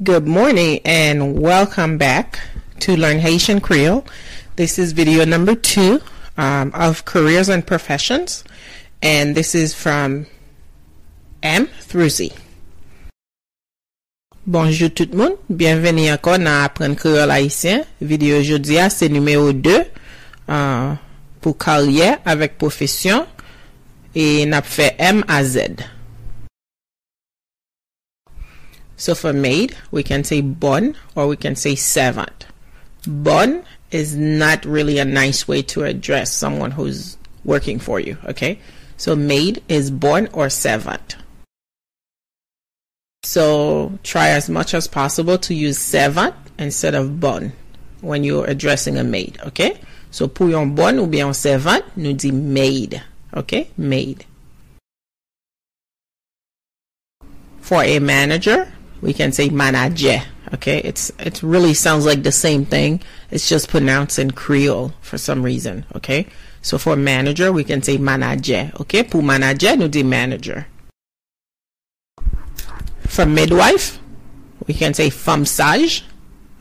Good morning and welcome back to Learn Haitian Creole. This is video number two um, of careers and professions, and this is from M through Z. Bonjour tout le monde, bienvenue encore dans Apprendre Creole Haïtien. Vidéo aujourd'hui, c'est numéro 2 euh, pour carrière avec profession M à Z. So for maid, we can say bon or we can say servant. Bon is not really a nice way to address someone who's working for you, okay? So maid is bon or servant. So try as much as possible to use servant instead of bon when you're addressing a maid, okay? So pour yon bon ou bien servant, nous dit maid, okay? made For a manager, we can say manager. Okay, it's it really sounds like the same thing. It's just pronounced in Creole for some reason. Okay, so for manager we can say manager. Okay, pour manager nous dit manager. For midwife, we can say femme sage.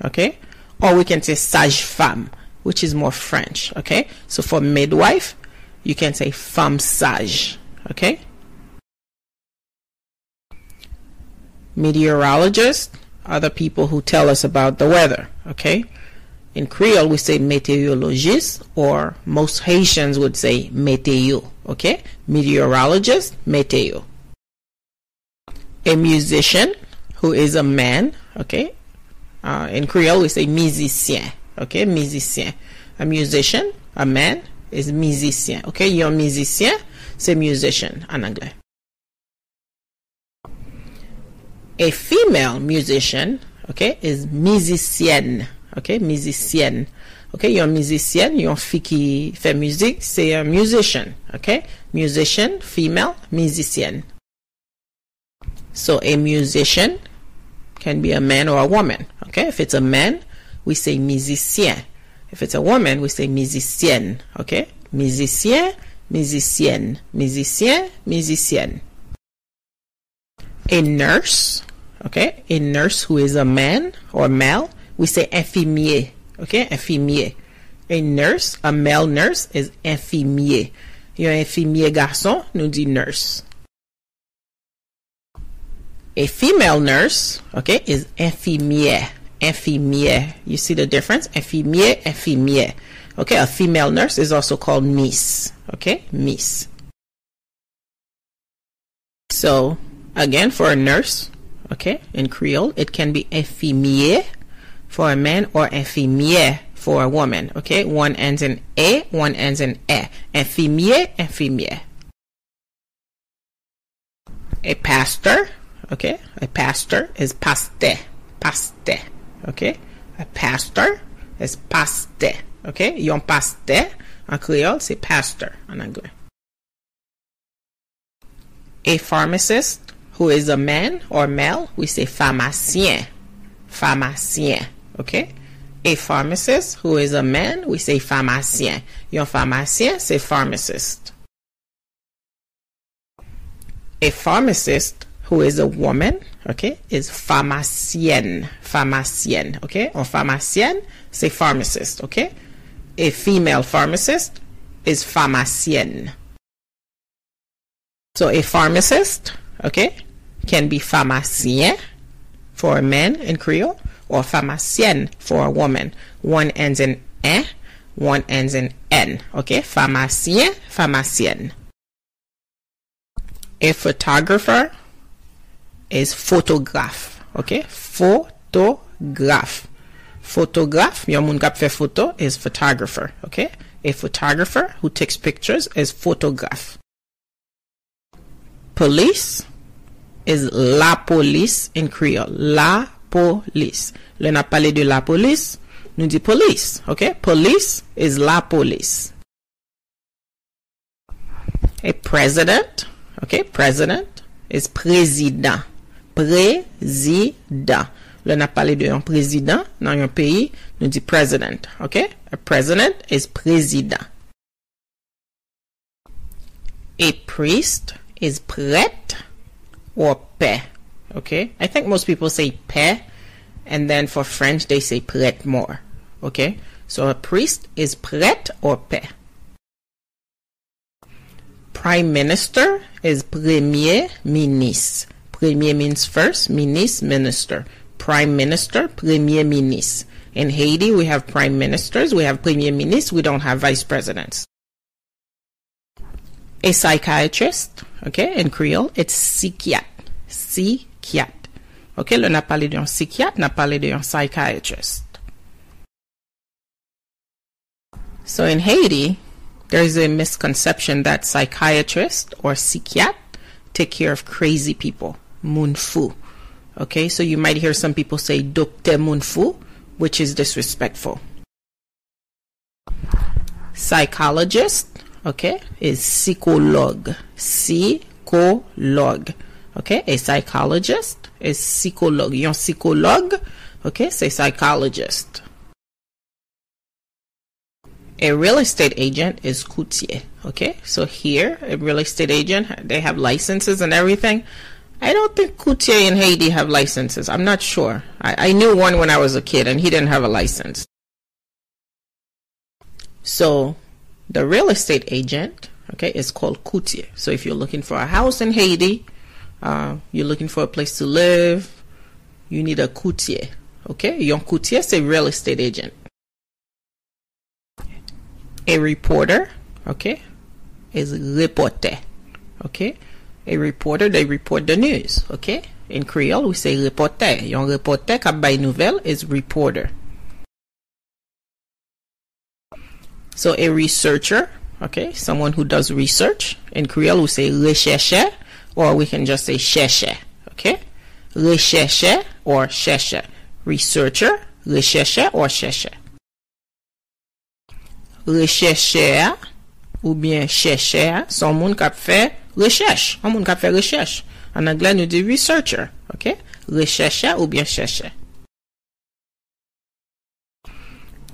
Okay, or we can say sage femme, which is more French. Okay, so for midwife, you can say femme sage. Okay. Meteorologists are the people who tell us about the weather, okay? In Creole, we say meteorologist, or most Haitians would say météo, okay? Meteorologist, météo. A musician, who is a man, okay? Uh, in Creole, we say musicien, okay? Musicien. A musician, a man, is musicien, okay? You're musicien, c'est musician en anglais. A female musician, okay, is musicienne, okay, musicienne. Okay, yon musicienne, yon fi qui fait musique, c'est un musician, okay? Musician, female, musicienne. So a musician can be a man or a woman, okay? If it's a man, we say musicien. If it's a woman, we say musicienne, okay? Musicien, musicienne, musicien, musicienne. A nurse, okay? A nurse who is a man or male, we say infirmier, okay? Infirmier. A nurse, a male nurse is infirmier. Yon infirmier garçon, nous dit nurse. A female nurse, okay, is infirmière. Infirmière. You see the difference? Infirmier, infirmière. Okay, a female nurse is also called miss. Okay, miss. So, again, for a nurse, okay, in Creole, it can be infirmier for a man or infirmière for a woman. Okay, one ends in a, one ends in e. Infirmier, infirmière. A pastor, okay, a pastor is paste, paste. Okay, a pastor is paste. Okay, yon paste en créole, c'est pastor en anglais. A pharmacist who is a man or male, we say pharmacien. Pharmacien. Okay? A pharmacist who is a man, we say pharmacien. Yon pharmacien, c'est pharmacist. A pharmacist who is a woman, okay, is pharmacienne. Pharmacienne. Okay? Or pharmacienne, c'est pharmacist. Okay? A female pharmacist is pharmacienne. So a pharmacist, okay, can be pharmacien for a man in Creole or pharmacienne for a woman. One ends in en, one ends in n. Okay, pharmacien, pharmacienne. A photographer is photograph. Ok? Photograph. Photograph, yon moun kap fe foto, is photographer. Ok? A photographer who takes pictures is photograph. Police is la police in Creole. La police. Le na pale de la police, nou di police. Ok? Police is la police. A president, ok? President is prezident. Président. Le na pale de yon président nan yon peyi, nou di president. Okay? A president is président. A priest is prêtre or père. Okay? I think most people say père, and then for French they say prêtre more. Okay? So a priest is prêtre or père. Prime Minister is Premier Ministre. Premier means first, Ministre, Minister. Prime Minister, Premier Ministre. In Haiti, we have prime ministers, we have premier ministers, we don't have vice presidents. A psychiatrist, okay, in Creole, it's psychiatre. Psychiatre. Okay, là, on a parlé d'un psychiatre, on a parlé d'un psychiatrist. So in Haiti, there's a misconception that psychiatrists or psychiatres take care of crazy people, munfu. Okay, so you might hear some people say docteur munfu, which is disrespectful. Psychologist, okay, is psychologue. Psychologue. Okay, a psychologist is psychologue. Yon psychologue, okay, say psychologist. A real estate agent is courtier. Okay, so here, a real estate agent, they have licenses and everything. I don't think Coutier in Haiti have licenses. I'm not sure. I, I knew one when I was a kid, and he didn't have a license. So, the real estate agent, okay, is called Coutier. So, if you're looking for a house in Haiti, uh, you're looking for a place to live, you need a Coutier. Okay, your Coutier is a real estate agent a reporter, okay, is reporter, okay. A reporter, they report the news, okay. In Creole, we say reporter. Yon reporter kap bay nouvel is reporter. So a researcher, okay, someone who does research. In Creole, we say recherche, or we can just say cherche, okay. Recherche or cherche. Researcher, recherche or cherche. Rechercheur ou bien chercheur son moun kap fè Rechèche, an moun kap fè rechèche. An anglè nou di researcher, ok? Rechèche ou bien chèche.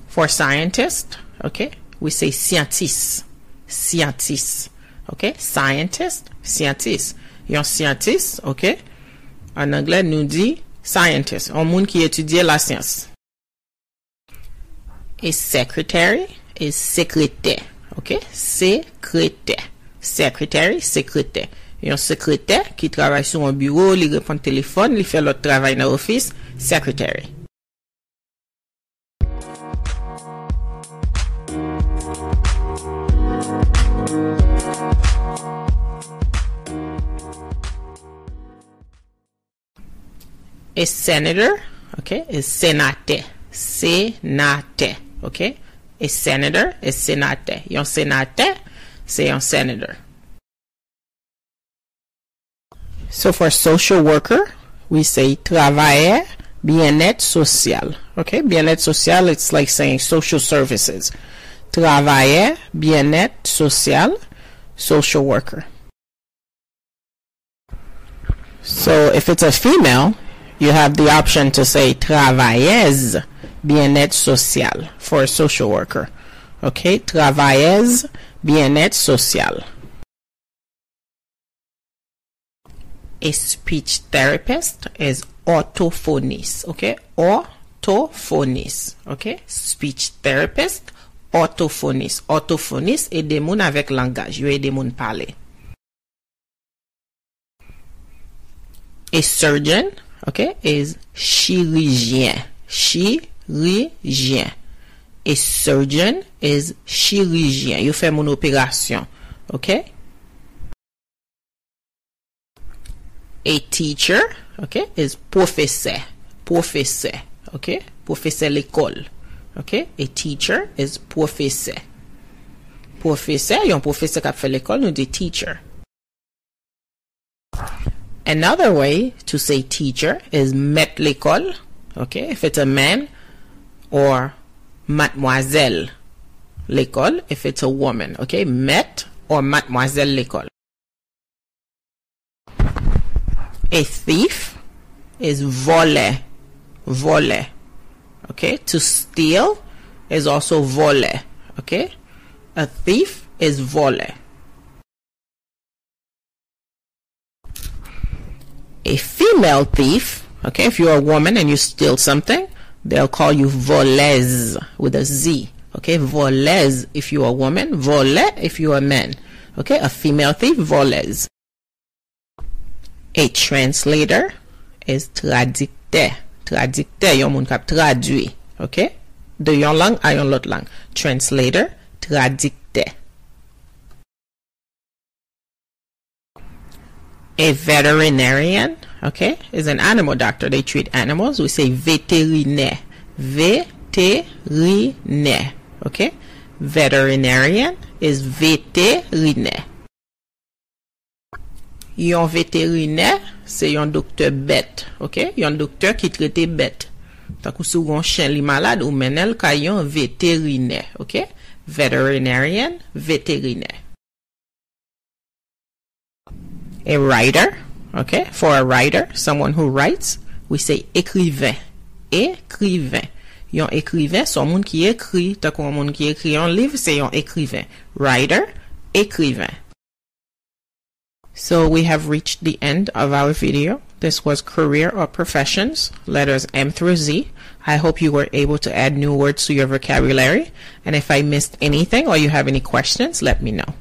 For scientist, ok? We say scientist. Scientist, ok? Scientist, scientist. Yon scientist, ok? An anglè nou di scientist. An moun ki etudye la science. E secretary, e sekretè, ok? Sekretè. secretary, sekretè. Yon sekretè ki travay sou an bureau, li repon telefon, li fè lot travay nan ofis, secretary. A senator, ok, a senate, senate, ok, a senator, a senate, yon senate, c'est un senator. So for social worker, we say travailleur bien-être social. Okay, bien-être social, it's like saying social services. Travailleur bien-être social, social worker. So if it's a female, you have the option to say travailleuse bien-être social for a social worker. Okay, travailleuse Bien-être social. A speech therapist is orthophonist, okay? Orthophonist, okay? Speech therapist, orthophonist. Orthophonist e de moun avèk langaj, yo e de moun pale. A surgeon, okay, is chirurgien. Chirurgien. A surgeon is chirurgien. Yo fè moun opérasyon. Okay? A teacher, okay, is professeur. Professeur. Okay? Professeur l'école. Okay? A teacher is professeur. Professeur, yon professeur kap fè l'école, nou di teacher. Another way to say teacher is met l'école. Okay? If it's a man or mademoiselle l'école if it's a woman. Okay, met or mademoiselle l'école. A thief is voler, voler. Okay, to steal is also voler. Okay, a thief is voler. A female thief, okay, if you're a woman and you steal something, they'll call you voleuse with a Z. Okay, voleuse if you're a woman, vole if you're a man. Okay, a female thief, voleuse. A translator is traducteur. Traducteur, yon moun kap tradwi. Okay, de yon lang a yon lot lang. Translator, traducteur. A veterinarian, okay, is an animal doctor. They treat animals. We say veterinaire. Veterinaire, okay? Veterinarian is veterinaire. Yon veterinaire, se yon doktor bet, ok? Yon doktor ki trete bet. Takou sou yon chen li malade ou menel ka yon veterinaire, ok? Veterinarian, veterinaire. A writer. Okay? For a writer, someone who writes, we say écrivain. Écrivain. Yon écrivain, son moun ki écrit, ta kon moun ki écrit yon livre, c'est yon écrivain. Writer, écrivain. So we have reached the end of our video. This was career or professions, letters M through Z. I hope you were able to add new words to your vocabulary. And if I missed anything or you have any questions, let me know.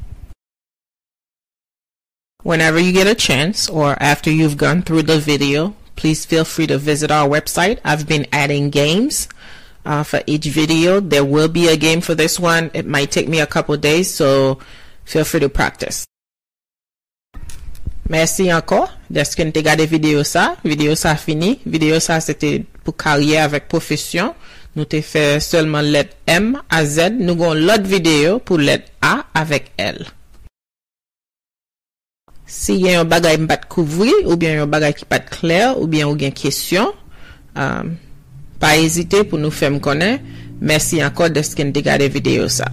Whenever you get a chance or after you've gone through the video, please feel free to visit our website. I've been adding games uh, for each video. There will be a game for this one. It might take me a couple days, so feel free to practice. Merci encore d'être que te gade vidéo ça. Vidéo ça fini. Vidéo ça c'était pour carrière avec profession. Nous te fait seulement lettre M à Z. Nous avons l'autre vidéo pour lettre A avec L. si gen yon bagay mbat kouvri, ou bien yon bagay ki pat kler, ou bien ou gen kesyon, um, pa ezite pou nou fem konen, mersi ankon desken de gade video sa.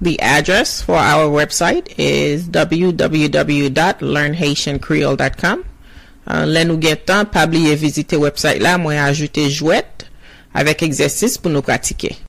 The address for our website is www.learnhaitiancreole.com uh, Lè nou gen tan, pabliye vizite website la, mwen ajoute jwet avèk egzersis pou nou pratike.